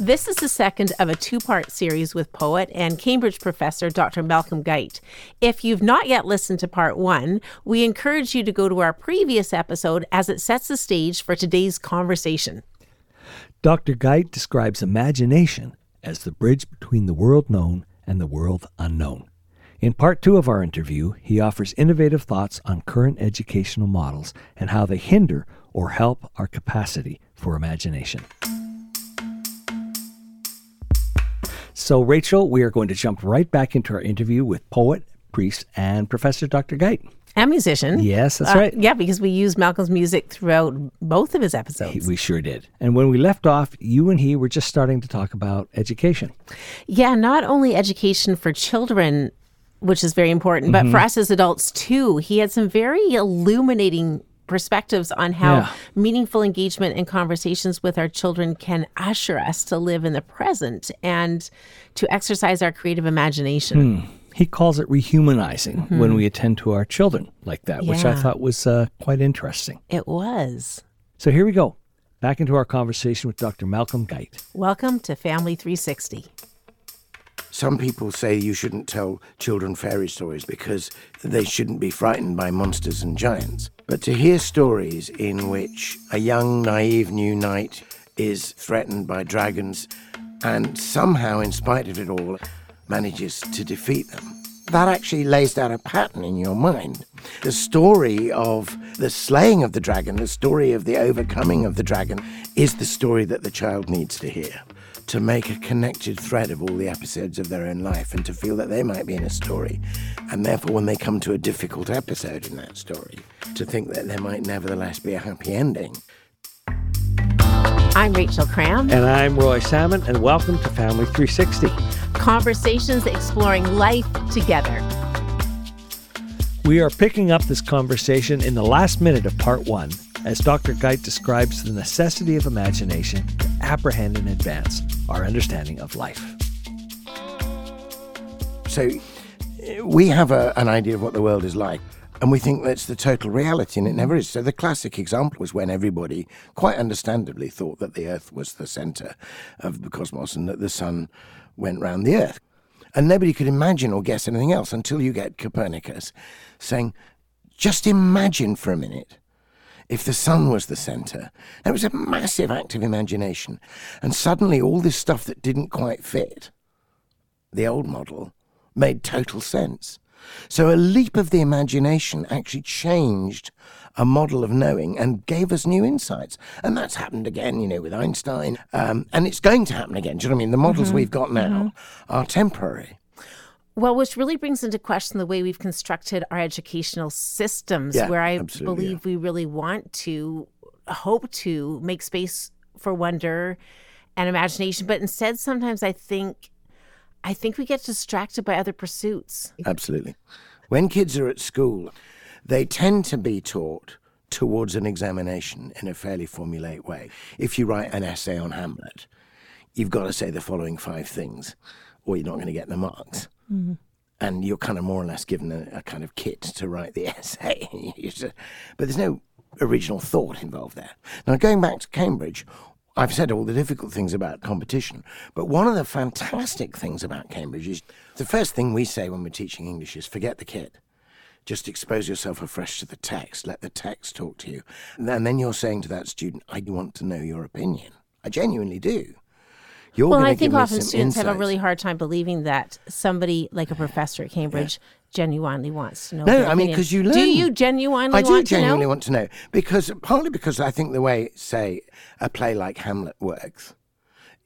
This is the second of a two part series with poet and Cambridge professor Dr. Malcolm Guite. If you've not yet listened to part one, we encourage you to go to our previous episode as it sets the stage for today's conversation. Dr. Guite describes imagination as the bridge between the world known and the world unknown. In part two of our interview, he offers innovative thoughts on current educational models and how they hinder or help our capacity for imagination. So, Rachel, we are going to jump right back into our interview with poet, priest, and Professor Dr. Guite. And musician. Yes, that's Uh, right. Yeah, because we use Malcolm's music throughout both of his episodes. We sure did. And when we left off, you and he were just starting to talk about education. Yeah, not only education for children, which is very important, but Mm-hmm. for us as adults too. He had some very illuminating perspectives on how Yeah. meaningful engagement and conversations with our children can usher us to live in the present and to exercise our creative imagination. He calls it rehumanizing when we attend to our children like that, which I thought was uh, quite interesting. It was. So here we go. Back into our conversation with Dr. Malcolm Guite. Welcome to Family 360. Some people say you shouldn't tell children fairy stories because they shouldn't be frightened by monsters and giants. But to hear stories in which a young, naive new knight is threatened by dragons and somehow, in spite of it all, manages to defeat them, that actually lays down a pattern in your mind. The story of the slaying of the dragon, the story of the overcoming of the dragon, is the story that the child needs to hear to make a connected thread of all the episodes of their own life and to feel that they might be in a story. And therefore, when they come to a difficult episode in that story, to think that there might nevertheless be a happy ending. I'm Rachel Cram. And I'm Roy Salmon, and welcome to Family 360. Conversations exploring life together. We are picking up this conversation in the last minute of part one as Dr. Guite describes the necessity of imagination to apprehend in advance our understanding of life. So we have a, an idea of what the world is like. And we think that's the total reality, and it never is. So the classic example was when everybody, quite understandably, thought that the Earth was the centre of the cosmos and that the sun went round the Earth. And nobody could imagine or guess anything else until you get Copernicus saying, just imagine for a minute if the sun was the centre. It was a massive act of imagination. And suddenly all this stuff that didn't quite fit the old model made total sense. So a leap of the imagination actually changed a model of knowing and gave us new insights. And that's happened again, you know, with Einstein. Um, and it's going to happen again. Do you know what I mean? The models we've got now are temporary. Well, which really brings into question the way we've constructed our educational systems, Yeah, where I believe we really want to hope to make space for wonder and imagination, but instead, sometimes I think, I think we get distracted by other pursuits. Absolutely. When kids are at school, they tend to be taught towards an examination in a fairly formulaic way. If you write an essay on Hamlet, you've got to say the following five things, or you're not going to get the marks. Mm-hmm. And you're kind of more or less given a, a kind of kit to write the essay. But there's no original thought involved there. Now, going back to Cambridge, I've said all the difficult things about competition, but one of the fantastic things about Cambridge is the first thing we say when we're teaching English is forget the kit. Just expose yourself afresh to the text. Let the text talk to you. And then you're saying to that student, I want to know your opinion. I genuinely do. You're well, I think often students have a really hard time believing that somebody like a professor at Cambridge genuinely wants to know. No, I mean, opinion. 'cause you learn. Do you genuinely I do genuinely to want to know because partly because I think the way, say, a play like Hamlet works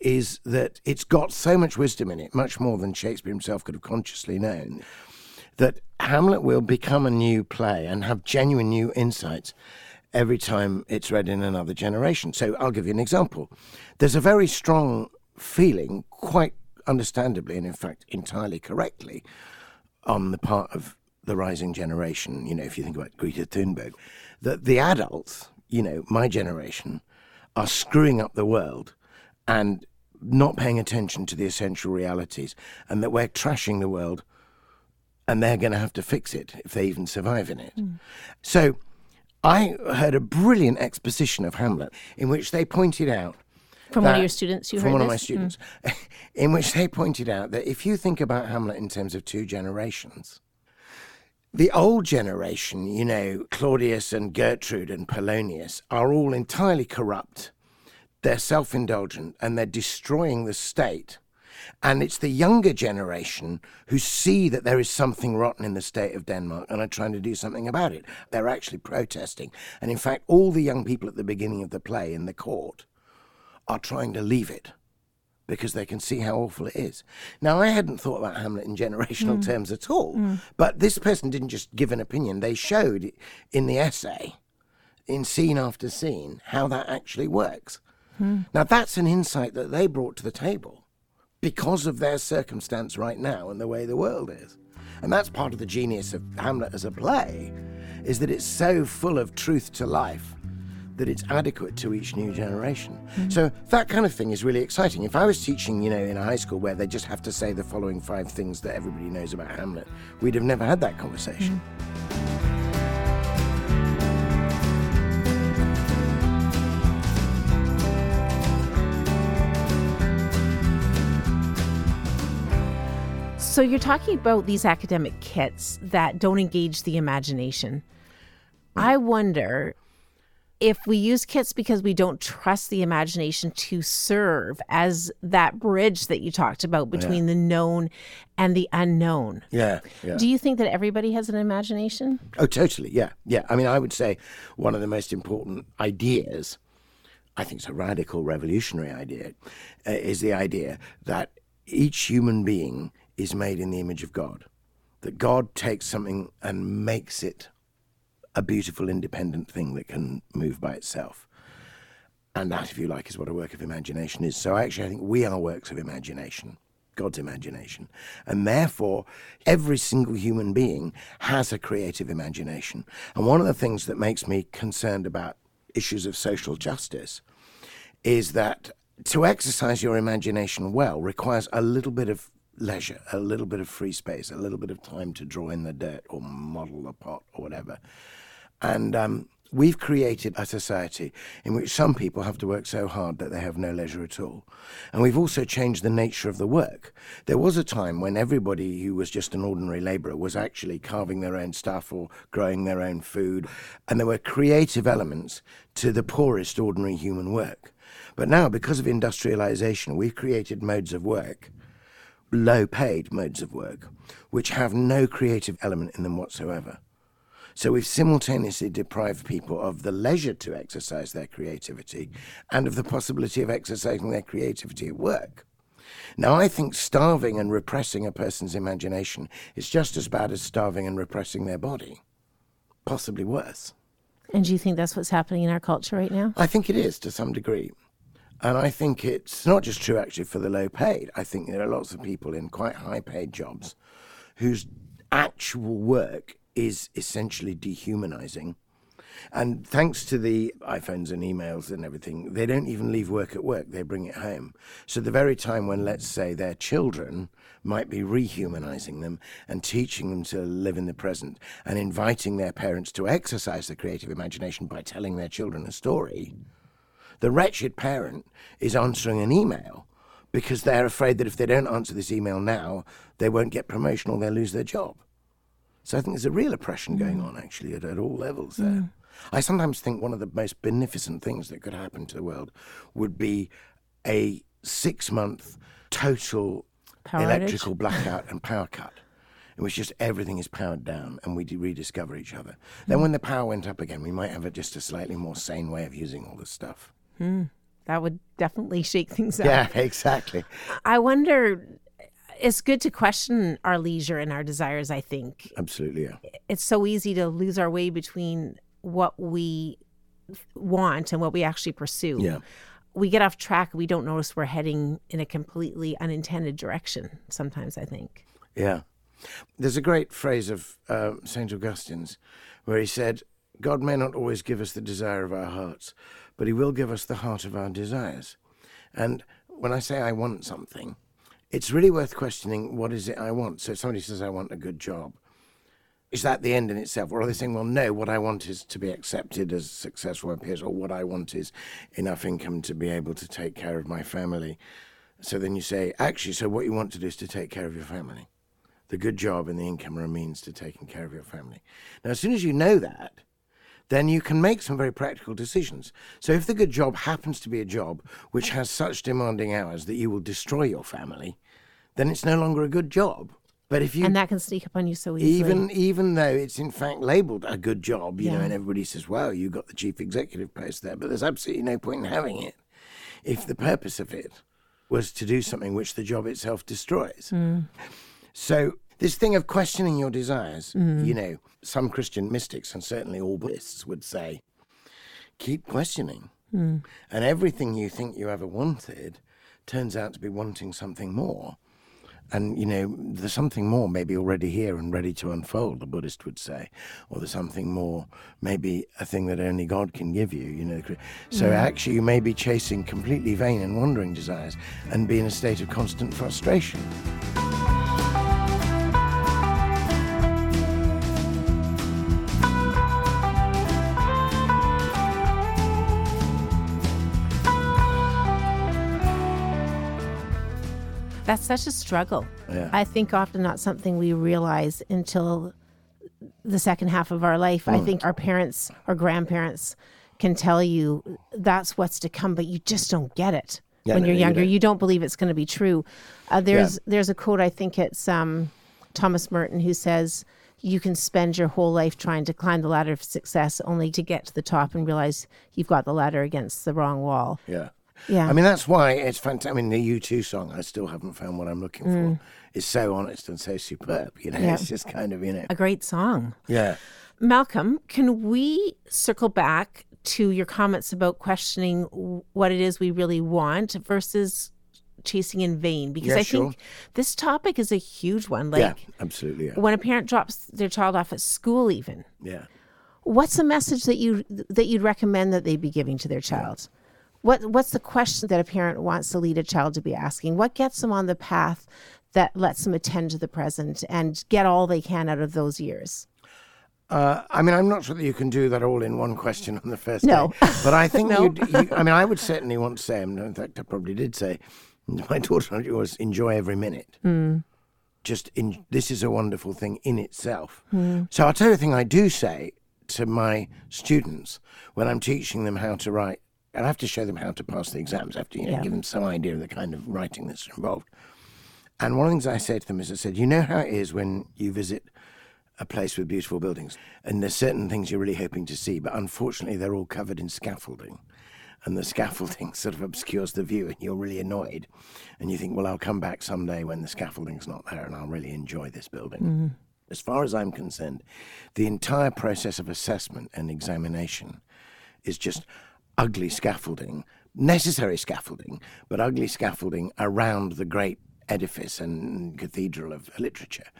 is that it's got so much wisdom in it, much more than Shakespeare himself could have consciously known, that Hamlet will become a new play and have genuine new insights every time it's read in another generation. So I'll give you an example. There's a very strong feeling, quite understandably, and in fact entirely correctly, on the part of the rising generation, you know, if you think about Greta Thunberg, that the adults, you know, my generation, are screwing up the world and not paying attention to the essential realities, and that we're trashing the world and they're going to have to fix it if they even survive in it. Mm. So I heard a brilliant exposition of Hamlet in which they pointed out From one of your students, you from heard one of my this? Mm. students, in which they pointed out that if you think about Hamlet in terms of two generations, the old generation, you know, Claudius and Gertrude and Polonius, are all entirely corrupt. They're self indulgent and they're destroying the state. And it's the younger generation who see that there is something rotten in the state of Denmark and are trying to do something about it. They're actually protesting. And in fact, all the young people at the beginning of the play in the court are trying to leave it because they can see how awful it is. Now, I hadn't thought about Hamlet in generational mm. terms at all, mm. but this person didn't just give an opinion, they showed in the essay, in scene after scene, how that actually works. Hmm. Now, that's an insight that they brought to the table because of their circumstance right now and the way the world is. And that's part of the genius of Hamlet as a play, is that it's so full of truth to life that it's mm. adequate to each new generation. Mm. So that kind of thing is really exciting. If I was teaching, you know, in a high school where they just have to say the following five things that everybody knows about Hamlet, we'd have never had that conversation. Mm. So you're talking about these academic kits that don't engage the imagination. I wonder if we use kits because we don't trust the imagination to serve as that bridge that you talked about between the known and the unknown. Yeah, yeah. Do you think that everybody has an imagination? Oh, totally. Yeah, yeah. I mean, I would say one of the most important ideas, I think it's a radical, revolutionary idea, uh, is the idea that each human being is made in the image of God. That God takes something and makes it a beautiful, independent thing that can move by itself. And that, if you like, is what a work of imagination is. So actually, I think we are works of imagination, God's imagination. And therefore, every single human being has a creative imagination. And one of the things that makes me concerned about issues of social justice is that to exercise your imagination well requires a little bit of leisure, a little bit of free space, a little bit of time to draw in the dirt or model the pot or whatever. And um, we've created a society in which some people have to work so hard that they have no leisure at all. And we've also changed the nature of the work. There was a time when everybody who was just an ordinary labourer was actually carving their own stuff or growing their own food. And there were creative elements to the poorest ordinary human work. But now, because of industrialization, we've created modes of work low paid modes of work, which have no creative element in them whatsoever. So we've simultaneously deprived people of the leisure to exercise their creativity and of the possibility of exercising their creativity at work. Now, I think starving and repressing a person's imagination is just as bad as starving and repressing their body, possibly worse. And do you think that's what's happening in our culture right now? I think it is to some degree. And I think it's not just true actually for the low paid. I think there are lots of people in quite high paid jobs whose actual work is essentially dehumanizing. And thanks to the iPhones and emails and everything, they don't even leave work at work, they bring it home. So, the very time when, let's say, their children might be rehumanizing them and teaching them to live in the present and inviting their parents to exercise the creative imagination by telling their children a story, the wretched parent is answering an email because they're afraid that if they don't answer this email now, they won't get promotion or they'll lose their job. So I think there's a real oppression going mm. on actually at, at all levels there. Mm. I sometimes think one of the most beneficent things that could happen to the world would be a six month total Power outage? electrical blackout and power cut. In which just everything is powered down and we rediscover each other. Then, mm. when the power went up again, we might have a, just a slightly more sane way of using all this stuff. That would definitely shake things up. Yeah, exactly. I wonder, it's good to question our leisure and our desires, I think. Absolutely, yeah. It's so easy to lose our way between what we want and what we actually pursue. Yeah. We get off track. We don't notice we're heading in a completely unintended direction sometimes, I think. Yeah. There's a great phrase of uh, St. Augustine's where he said, God may not always give us the desire of our hearts, but he will give us the heart of our desires. And when I say I want something, it's really worth questioning what is it I want. So if somebody says, I want a good job, is that the end in itself? Or are they saying, well, no, what I want is to be accepted as successful peers, or what I want is enough income to be able to take care of my family? So then you say, actually, so what you want to do is to take care of your family. The good job and the income are a means to taking care of your family. Now, as soon as you know that, then you can make some very practical decisions. So if the good job happens to be a job which has such demanding hours that you will destroy your family, then it's no longer a good job. But if you and that can sneak up on you so easily. even even though it's in fact labelled a good job, you know, and everybody says, "Well, you got the chief executive post there," but there's absolutely no point in having it if the purpose of it was to do something which the job itself destroys. Hmm. So this thing of questioning your desires, Hmm. you know, some Christian mystics and certainly all Buddhists would say, keep questioning, Hmm. and everything you think you ever wanted turns out to be wanting something more. And, you know, there's something more maybe already here and ready to unfold, the Buddhist would say. Or there's something more, maybe a thing that only God can give you, you know. So mm. actually, you may be chasing completely vain and wandering desires and be in a state of constant frustration. That's such a struggle. Yeah. I think often not something we realize until the second half of our life. Hmm. I think our parents or grandparents can tell you that's what's to come, but you just don't get it Yeah, when no, you're you younger. don't. You don't believe it's going to be true. Uh, there's there's a quote. I think it's um, Thomas Merton who says. You can spend your whole life trying to climb the ladder of success only to get to the top and realize you've got the ladder against the wrong wall. Yeah. Yeah. I mean, that's why it's fantastic. I mean, the U2 song, I still haven't found what I'm looking Mm. for, is so honest and so superb. You know, Yeah. it's just kind of, you know, a great song. yeah. Malcolm, can we circle back to your comments about questioning what it is we really want versus chasing in vain? Because Yeah, I sure. think this topic is a huge one. Like yeah, absolutely. Yeah. when a parent drops their child off at school, even yeah. what's a message that you that you'd recommend that they be giving to their child? What what's the question that a parent wants to lead a child to be asking? What gets them on the path that lets them attend to the present and get all they can out of those years? Uh, I mean, I'm not sure that you can do that all in one question on the first No. day. But I think No. you, I mean, I would certainly want to say, and in fact, I probably did say, my daughter was enjoy every minute. Just in, this is a wonderful thing in itself. So I'll tell you the thing I do say to my students when I'm teaching them how to write. And I have to show them how to pass the exams. I have to you know, Yeah. give them some idea of the kind of writing that's involved. And one of the things I say to them is, I said, you know how it is when you visit a place with beautiful buildings, and there's certain things you're really hoping to see, but unfortunately they're all covered in scaffolding, and the scaffolding sort of obscures the view, and you're really annoyed, and you think, well, I'll come back someday when the scaffolding's not there, and I'll really enjoy this building. Mm-hmm. As far as I'm concerned, the entire process of assessment and examination is just ugly scaffolding, necessary scaffolding, but ugly scaffolding around the great edifice and cathedral of literature.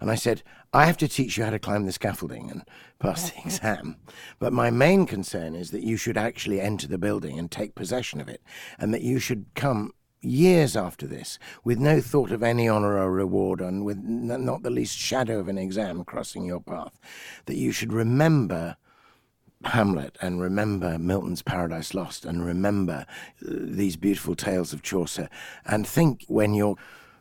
And I said, I have to teach you how to climb the scaffolding and pass the exam. But my main concern is that you should actually enter the building and take possession of it, and that you should come years after this with no thought of any honor or reward and with not the least shadow of an exam crossing your path, that you should remember Hamlet and remember Milton's Paradise Lost and remember uh, these beautiful tales of Chaucer and think when you're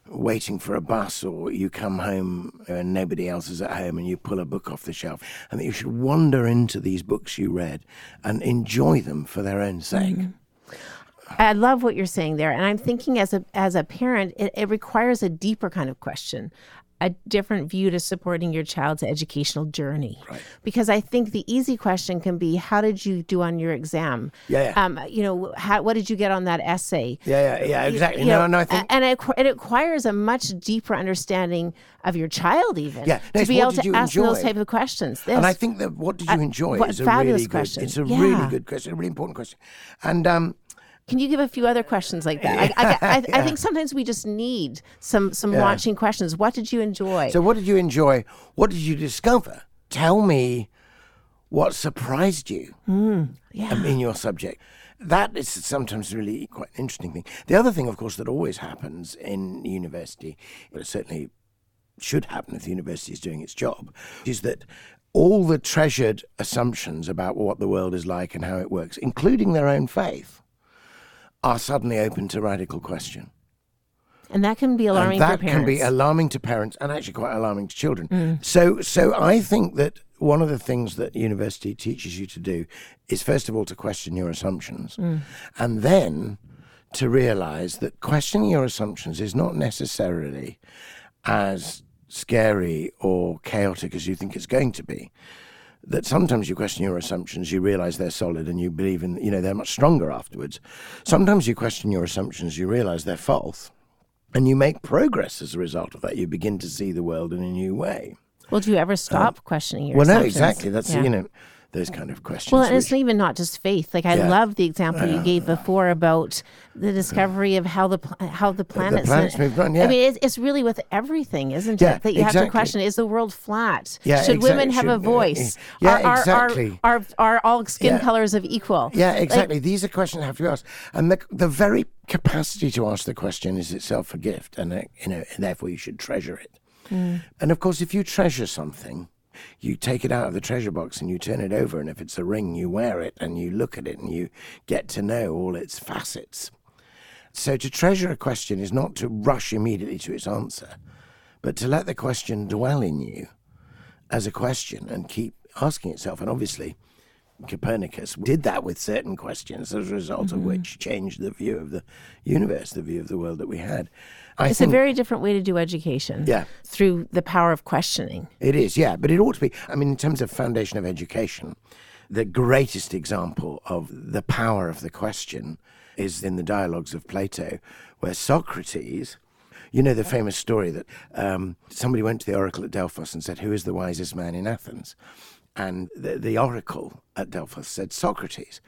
waiting for a bus or you come home and nobody else is at home and you pull a book off the shelf and that you should wander into these books you read and enjoy them for their own sake. I love what you're saying there, and I'm thinking as a as a parent, it, it requires a deeper kind of question, a different view to supporting your child's educational journey. Right. Because I think the easy question can be, "How did you do on your exam? Yeah, yeah. Um, you know, how, what did you get on that essay? Yeah, yeah, yeah, exactly. You no, know, no, I think and it, it requires a much deeper understanding of your child, even Yeah, no, to be able to you ask them those type of questions. And I think that what did you Uh, enjoy what is a fabulous really good. question. It's a Yeah. really good question, a really important question. And um, Can you give a few other questions like that? I, I, I, I think sometimes we just need some some Yeah. launching questions. What did you enjoy? So, what did you enjoy? What did you discover? Tell me what surprised you yeah. um, in your subject. That is sometimes really quite an interesting thing. The other thing, of course, that always happens in university, but it certainly should happen if the university is doing its job, is that all the treasured assumptions about what the world is like and how it works, including their own faith, are suddenly open to radical question. And that can be alarming and that can be alarming to parents and actually quite alarming to children. Mm. So, so I think that one of the things that university teaches you to do is first of all to question your assumptions, mm. and then to realize that questioning your assumptions is not necessarily as scary or chaotic as you think it's going to be. That sometimes you question your assumptions, you realize they're solid, and you believe in, you know, they're much stronger afterwards. Sometimes you question your assumptions, you realize they're false, and you make progress as a result of that. You begin to see the world in a new way. well, do you ever stop uh, questioning your well, no, exactly. That's, Yeah. you know, those kind of questions. Well, and it's even not just faith. Like I Yeah. love the example you gave before about the discovery of how the how the planets. planets moved on, yeah. I mean, it's, it's really with everything, isn't Yeah, it? That you have to question: Is the world flat? Yeah, Should women exactly. have a Should- uh, voice? yeah, are, are, exactly. Are, are, are all skin Yeah. colors of equal? Yeah, Like, exactly. These are questions that have to ask, and the the very capacity to ask the question is itself a gift, and uh, you know, and therefore you should treasure it. And of course, if you treasure something, you take it out of the treasure box and you turn it over, and if it's a ring, you wear it and you look at it and you get to know all its facets. So to treasure a question is not to rush immediately to its answer, but to let the question dwell in you as a question and keep asking itself. And obviously, Copernicus did that with certain questions, as a result of mm-hmm. which changed the view of the universe, the view of the world that we had. I It's a very different way to do education. Yeah. Through the power of questioning. it is, yeah, but it ought to be. I mean, in terms of foundation of education, the greatest example of the power of the question is in the dialogues of Plato, where Socrates. You know the famous story that um, somebody went to the oracle at Delphos and said, Who is the wisest man in Athens? And the, the oracle at Delphos said, Socrates.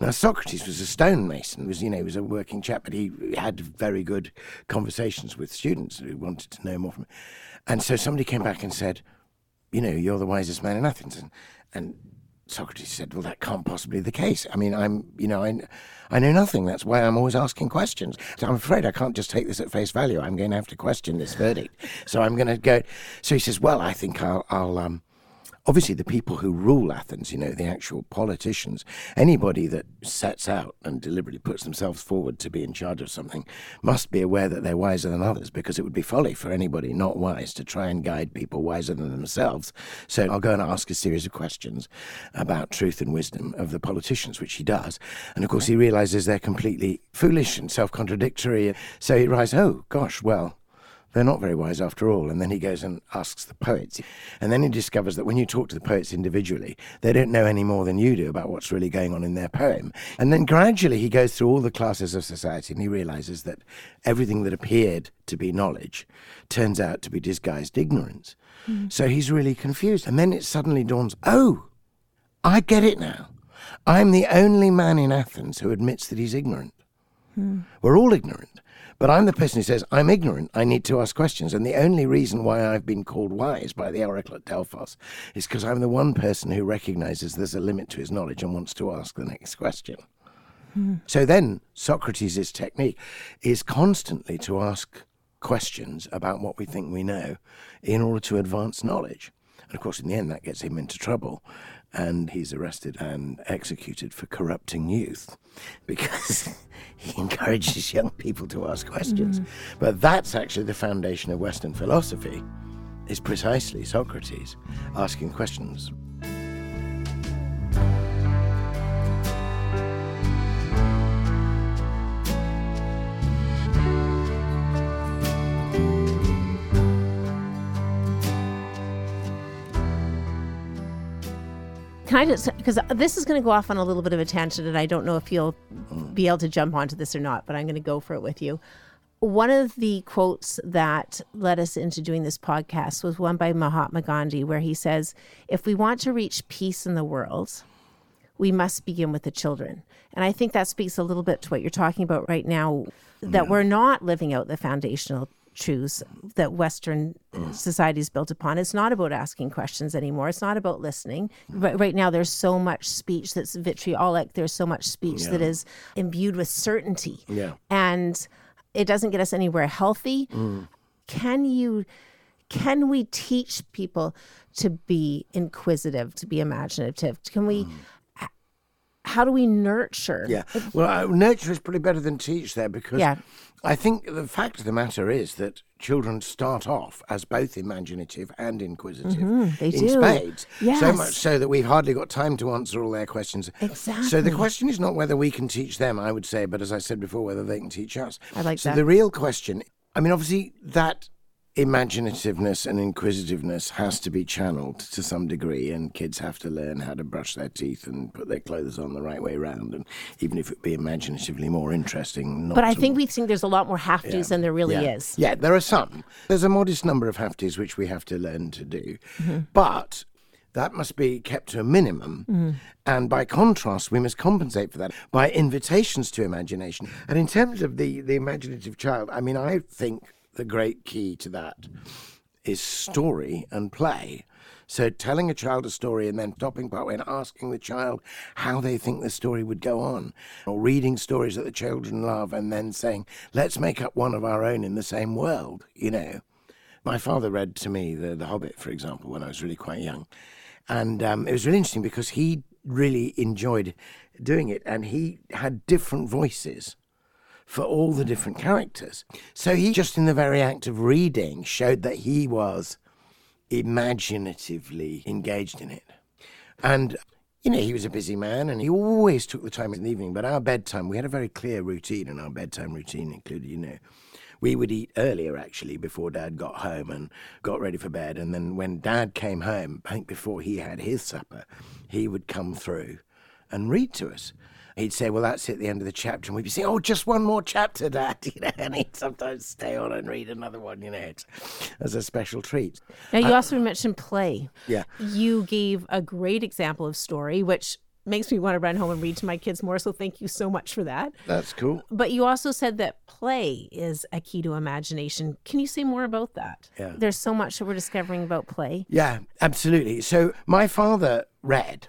Now, Socrates was a stonemason, was, you know, he was a working chap, but he had very good conversations with students who wanted to know more from him. And so somebody came back and said, you know, you're the wisest man in Athens. And, and Socrates said, well, that can't possibly be the case. I mean, I'm, you know, I, I know nothing. That's why I'm always asking questions. So I'm afraid I can't just take this at face value. I'm going to have to question this verdict. So I'm going to go. So he says, well, I think I'll, I'll um, obviously the people who rule Athens, you know, the actual politicians, anybody that sets out and deliberately puts themselves forward to be in charge of something must be aware that they're wiser than others because it would be folly for anybody not wise to try and guide people wiser than themselves. So I'll go and ask a series of questions about truth and wisdom of the politicians, which he does. And of course, he realizes they're completely foolish and self contradictory. So he realizes, oh, gosh, well, they're not very wise after all. And then he goes and asks the poets. And then he discovers that when you talk to the poets individually, they don't know any more than you do about what's really going on in their poem. And then gradually he goes through all the classes of society and he realizes that everything that appeared to be knowledge turns out to be disguised ignorance. Mm. So he's really confused. And then it suddenly dawns oh, I get it now. I'm the only man in Athens who admits that he's ignorant. Hmm. We're all ignorant. But I'm the person who says, I'm ignorant. I need to ask questions. And the only reason why I've been called wise by the oracle at Delphos is because I'm the one person who recognizes there's a limit to his knowledge and wants to ask the next question. Hmm. So then Socrates' technique is constantly to ask questions about what we think we know in order to advance knowledge. And of course, in the end, that gets him into trouble. And he's arrested and executed for corrupting youth because he encourages young people to ask questions. Mm. But that's actually the foundation of Western philosophy, is precisely Socrates asking questions. Can I just because this is going to go off on a little bit of a tangent, and I don't know if you'll be able to jump onto this or not, but I'm going to go for it with you. One of the quotes that led us into doing this podcast was one by Mahatma Gandhi, where he says, "If we want to reach peace in the world, we must begin with the children." And I think that speaks a little bit to what you're talking about right now, that we're not living out the foundational truths that Western society is built upon. It's not about asking questions anymore. It's not about listening. Right, right now, there's so much speech that's vitriolic. There's so much speech that is imbued with certainty. Yeah. And it doesn't get us anywhere healthy. Can you can we teach people to be inquisitive, to be imaginative? Can we? h- How do we nurture? Yeah. Well, uh, nurture is probably better than teach there because Yeah. I think the fact of the matter is that children start off as both imaginative and inquisitive Mhm, they in do. spades. So much so that we've hardly got time to answer all their questions. Exactly. So the question is not whether we can teach them, I would say, but as I said before, whether they can teach us. I like so that. the real question, I mean, obviously that imaginativeness and inquisitiveness has to be channeled to some degree and kids have to learn how to brush their teeth and put their clothes on the right way round and even if it be imaginatively more interesting not But I think we think there's a lot more have tos than there really yeah. is. Yeah, there are some. There's a modest number of hafties which we have to learn to do. Mm-hmm. But that must be kept to a minimum. Mm-hmm. And by contrast, we must compensate for that by invitations to imagination. And in terms of the, the imaginative child, I mean, I think the great key to that is story and play. So telling a child a story and then stopping partway and asking the child how they think the story would go on, or reading stories that the children love and then saying, let's make up one of our own in the same world, you know. My father read to me The, the Hobbit, for example, when I was really quite young. And um, it was really interesting because he really enjoyed doing it and he had different voices for all the different characters. So he just in the very act of reading showed that he was imaginatively engaged in it. And you know, he was a busy man and he always took the time in the evening. But our bedtime, we had a very clear routine, and our bedtime routine included, you know, we would eat earlier actually before dad got home and got ready for bed. And then when dad came home, I think before he had his supper, he would come through and read to us. He'd say, Well, that's at the end of the chapter. And we'd be saying, Oh, just one more chapter, Dad. You know, and he'd sometimes stay on and read another one, you know, as a special treat. Now, you uh, also mentioned play. Yeah. You gave a great example of story, which makes me want to run home and read to my kids more. So thank you so much for that. That's cool. But you also said that play is a key to imagination. Can you say more about that? Yeah. There's so much that we're discovering about play. Yeah, absolutely. So my father read,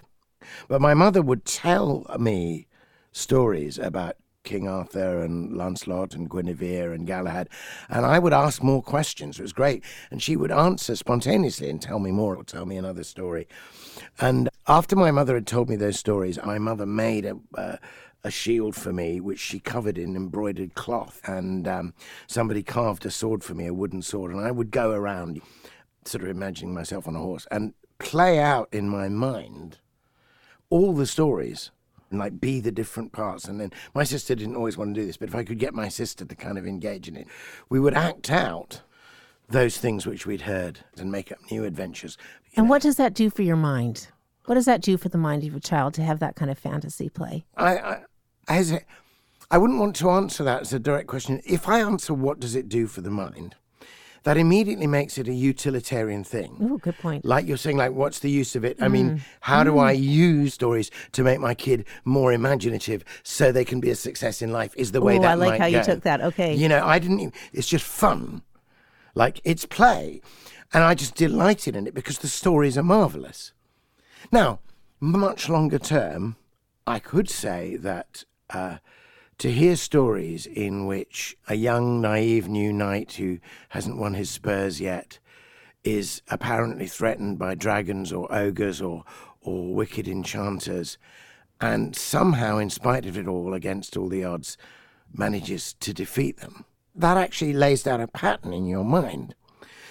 but my mother would tell me stories about King Arthur and Lancelot and Guinevere and Galahad, and I would ask more questions. It was great, and she would answer spontaneously and tell me more or tell me another story. And after my mother had told me those stories, my mother made a. Uh, a shield for me, which she covered in embroidered cloth, and um, somebody carved a sword for me, a wooden sword, and I would go around, sort of imagining myself on a horse, and play out in my mind all the stories and like be the different parts. And then my sister didn't always want to do this, but if I could get my sister to kind of engage in it, we would act out those things which we'd heard and make up new adventures. And what does that do for your mind? What does that do for the mind of a child to have that kind of fantasy play? I, I, I, I wouldn't want to answer that as a direct question. If I answer what does it do for the mind, that immediately makes it a utilitarian thing. Ooh, good point. Like you're saying, like, what's the use of it? I mean, how do I use stories to make my kid more imaginative so they can be a success in life? Is the way Ooh, that I like how you took that. Okay. You know, I didn't. Even, it's just fun, like it's play, and I just delighted in it because the stories are marvelous. Now, much longer term, I could say that uh, to hear stories in which a young, naive new knight who hasn't won his spurs yet is apparently threatened by dragons or ogres or, or wicked enchanters, and somehow, in spite of it all, against all the odds, manages to defeat them. That actually lays down a pattern in your mind.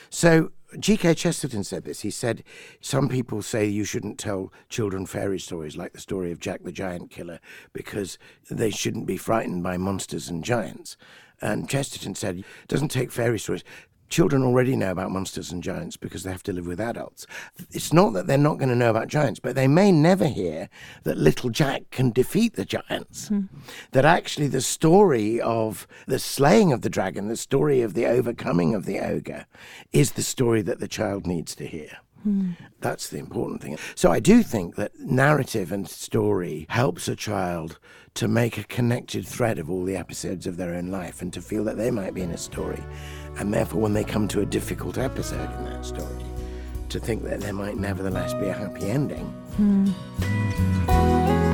So G.K. Chesterton said this. He said, Some people say you shouldn't tell children fairy stories like the story of Jack the Giant Killer because they shouldn't be frightened by monsters and giants. And Chesterton said, It doesn't take fairy stories. Children already know about monsters and giants because they have to live with adults. It's not that they're not going to know about giants, but they may never hear that little Jack can defeat the giants. Hmm. That actually the story of the slaying of the dragon, the story of the overcoming of the ogre, is the story that the child needs to hear. That's the important thing. So I do think that narrative and story helps a child to make a connected thread of all the episodes of their own life and to feel that they might be in a story. And therefore, when they come to a difficult episode in that story, to think that there might nevertheless be a happy ending. Hmm.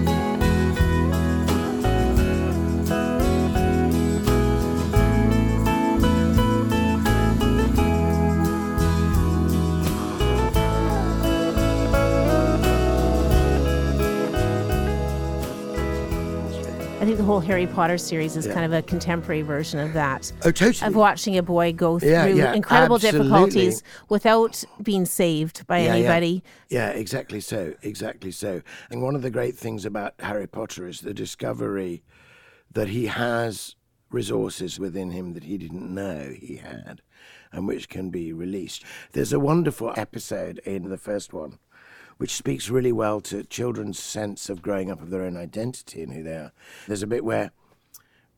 Harry Potter series is kind of a contemporary version of that. Oh, totally. Of watching a boy go through Yeah, yeah, incredible absolutely. difficulties without being saved by Yeah, yeah. anybody. Yeah. exactly so. Exactly so. And one of the great things about Harry Potter is the discovery that he has resources within him that he didn't know he had and which can be released. There's a wonderful episode in the first one which speaks really well to children's sense of growing up of their own identity and who they are. There's a bit where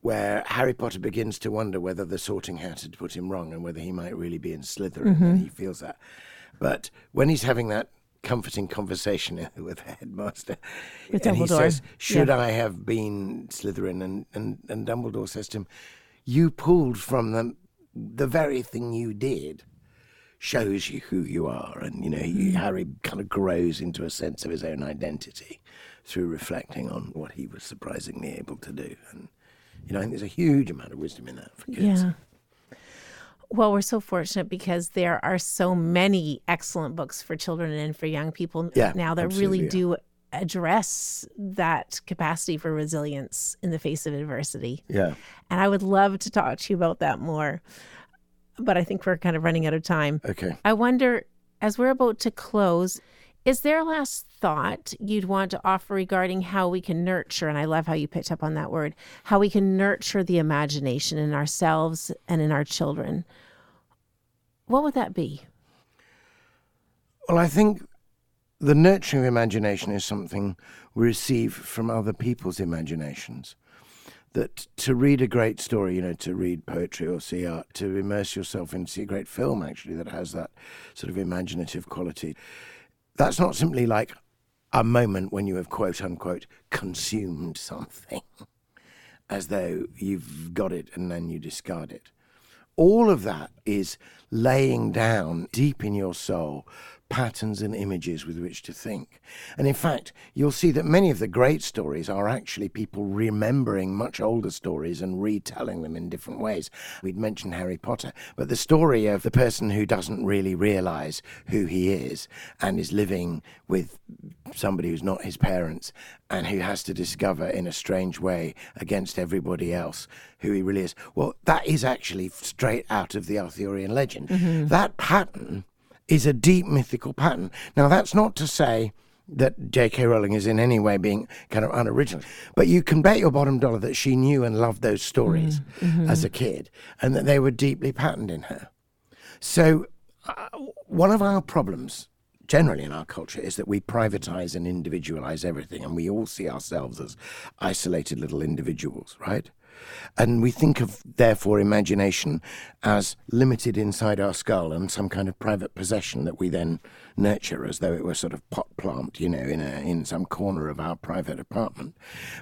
where Harry Potter begins to wonder whether the sorting hat had put him wrong and whether he might really be in Slytherin, and mm-hmm. he feels that. But when he's having that comforting conversation with the headmaster, With and he Dumbledore, says, "Should yeah. I have been Slytherin?" and and and Dumbledore says to him, "You pulled from them the very thing you did." Shows you who you are, and you know he, Harry kind of grows into a sense of his own identity through reflecting on what he was surprisingly able to do. And you know, I think there's a huge amount of wisdom in that for kids. Yeah. Well, we're so fortunate because there are so many excellent books for children and for young people Yeah, now that really yeah. do address that capacity for resilience in the face of adversity. Yeah. And I would love to talk to you about that more. But I think we're kind of running out of time. Okay. I wonder, as we're about to close, is there a last thought you'd want to offer regarding how we can nurture, and I love how you picked up on that word, how we can nurture the imagination in ourselves and in our children? What would that be? Well, I think the nurturing of imagination is something we receive from other people's imaginations. That to read a great story, you know, to read poetry or see art, to immerse yourself in, see a great film actually that has that sort of imaginative quality. That's not simply like a moment when you have quote unquote consumed something as though you've got it and then you discard it. All of that is laying down deep in your soul patterns and images with which to think. And in fact, you'll see that many of the great stories are actually people remembering much older stories and retelling them in different ways. We'd mentioned Harry Potter, but the story of the person who doesn't really realize who he is and is living with somebody who's not his parents and who has to discover in a strange way against everybody else who he really is. Well, that is actually straight out of the Arthurian legend. Mm-hmm. That pattern is a deep mythical pattern. Now, that's not to say that J.K. Rowling is in any way being kind of unoriginal, but you can bet your bottom dollar that she knew and loved those stories as a kid and that they were deeply patterned in her. So, uh, one of our problems generally in our culture is that we privatize and individualize everything, and we all see ourselves as isolated little individuals, right? And we think of, therefore, imagination as limited inside our skull and some kind of private possession that we then nurture as though it were sort of pot plant, you know, in, a, in some corner of our private apartment.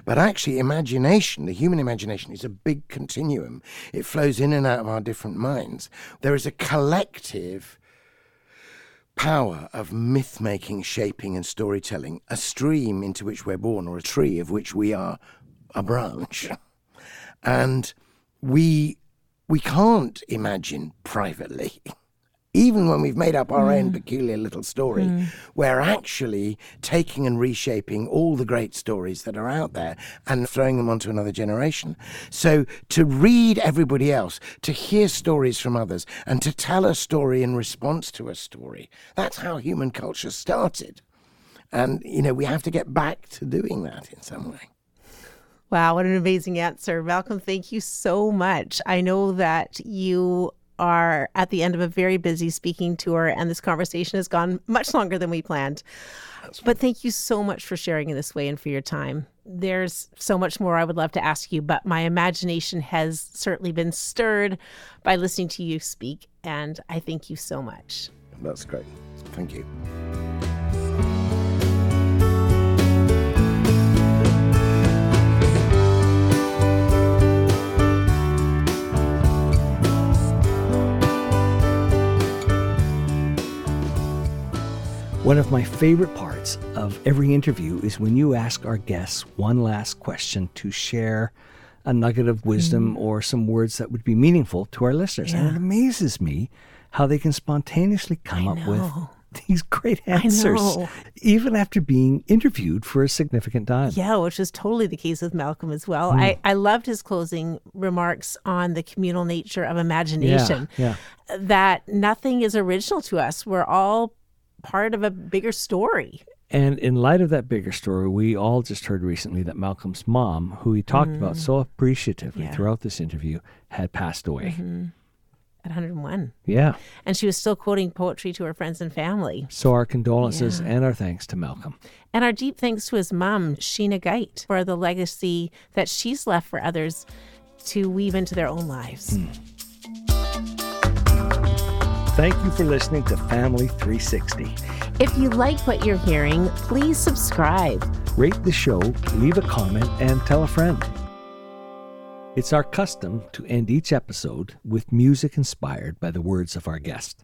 But actually, imagination, the human imagination, is a big continuum. It flows in and out of our different minds. There is a collective power of myth making, shaping, and storytelling, a stream into which we're born, or a tree of which we are a branch. And we we can't imagine privately. Even when we've made up our own mm. peculiar little story, mm. we're actually taking and reshaping all the great stories that are out there and throwing them onto another generation. So to read everybody else, to hear stories from others, and to tell a story in response to a story, that's how human culture started. And, you know, we have to get back to doing that in some way. Wow, what an amazing answer. Malcolm, thank you so much. I know that you are at the end of a very busy speaking tour, and this conversation has gone much longer than we planned. But thank you so much for sharing in this way and for your time. There's so much more I would love to ask you, but my imagination has certainly been stirred by listening to you speak, and I thank you so much. That's great. Thank you. One of my favorite parts of every interview is when you ask our guests one last question to share a nugget of wisdom mm. or some words that would be meaningful to our listeners. And it amazes me how they can spontaneously come up with these great answers, even after being interviewed for a significant time. Yeah, which is totally the case with Malcolm as well. Hmm. I, I loved his closing remarks on the communal nature of imagination. Yeah, yeah. That nothing is original to us. We're all part of a bigger story. And in light of that bigger story, we all just heard recently that Malcolm's mom, who he talked mm-hmm. about so appreciatively Yeah. throughout this interview, had passed away. Mm-hmm. At 101. Yeah. And she was still quoting poetry to her friends and family. So our condolences and our thanks to Malcolm. And our deep thanks to his mom, Sheena Guite, for the legacy that she's left for others to weave into their own lives. Hmm. Thank you for listening to Family 360. If you like what you're hearing, please subscribe. Rate the show, leave a comment, and tell a friend. It's our custom to end each episode with music inspired by the words of our guest.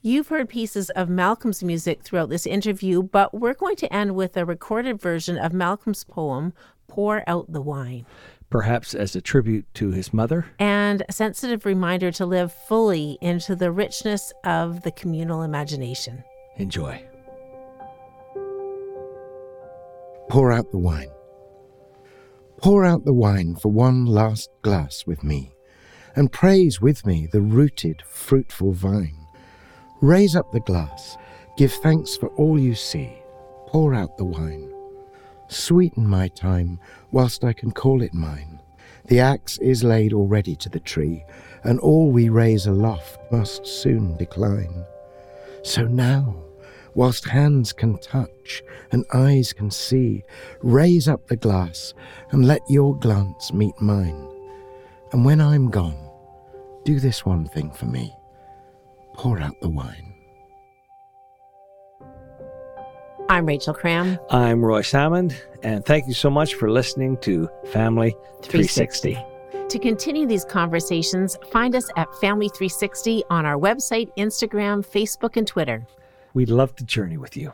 You've heard pieces of Malcolm's music throughout this interview, but we're going to end with a recorded version of Malcolm's poem, Pour Out the Wine, Perhaps as a tribute to his mother, and a sensitive reminder to live fully into the richness of the communal imagination. enjoy. Pour out the wine. Pour out the wine for one last glass with me, and praise with me the rooted, fruitful vine. Raise up the glass, give thanks for all you see. Pour out the wine. Sweeten my time whilst I can call it mine. The axe is laid already to the tree, and all we raise aloft must soon decline. So now, whilst hands can touch and eyes can see, raise up the glass and let your glance meet mine. And when I'm gone, do this one thing for me pour out the wine. I'm Rachel Cram. I'm Roy Salmond, and thank you so much for listening to Family 360. To continue these conversations, find us at Family 360 on our website, Instagram, Facebook, and Twitter. We'd love to journey with you.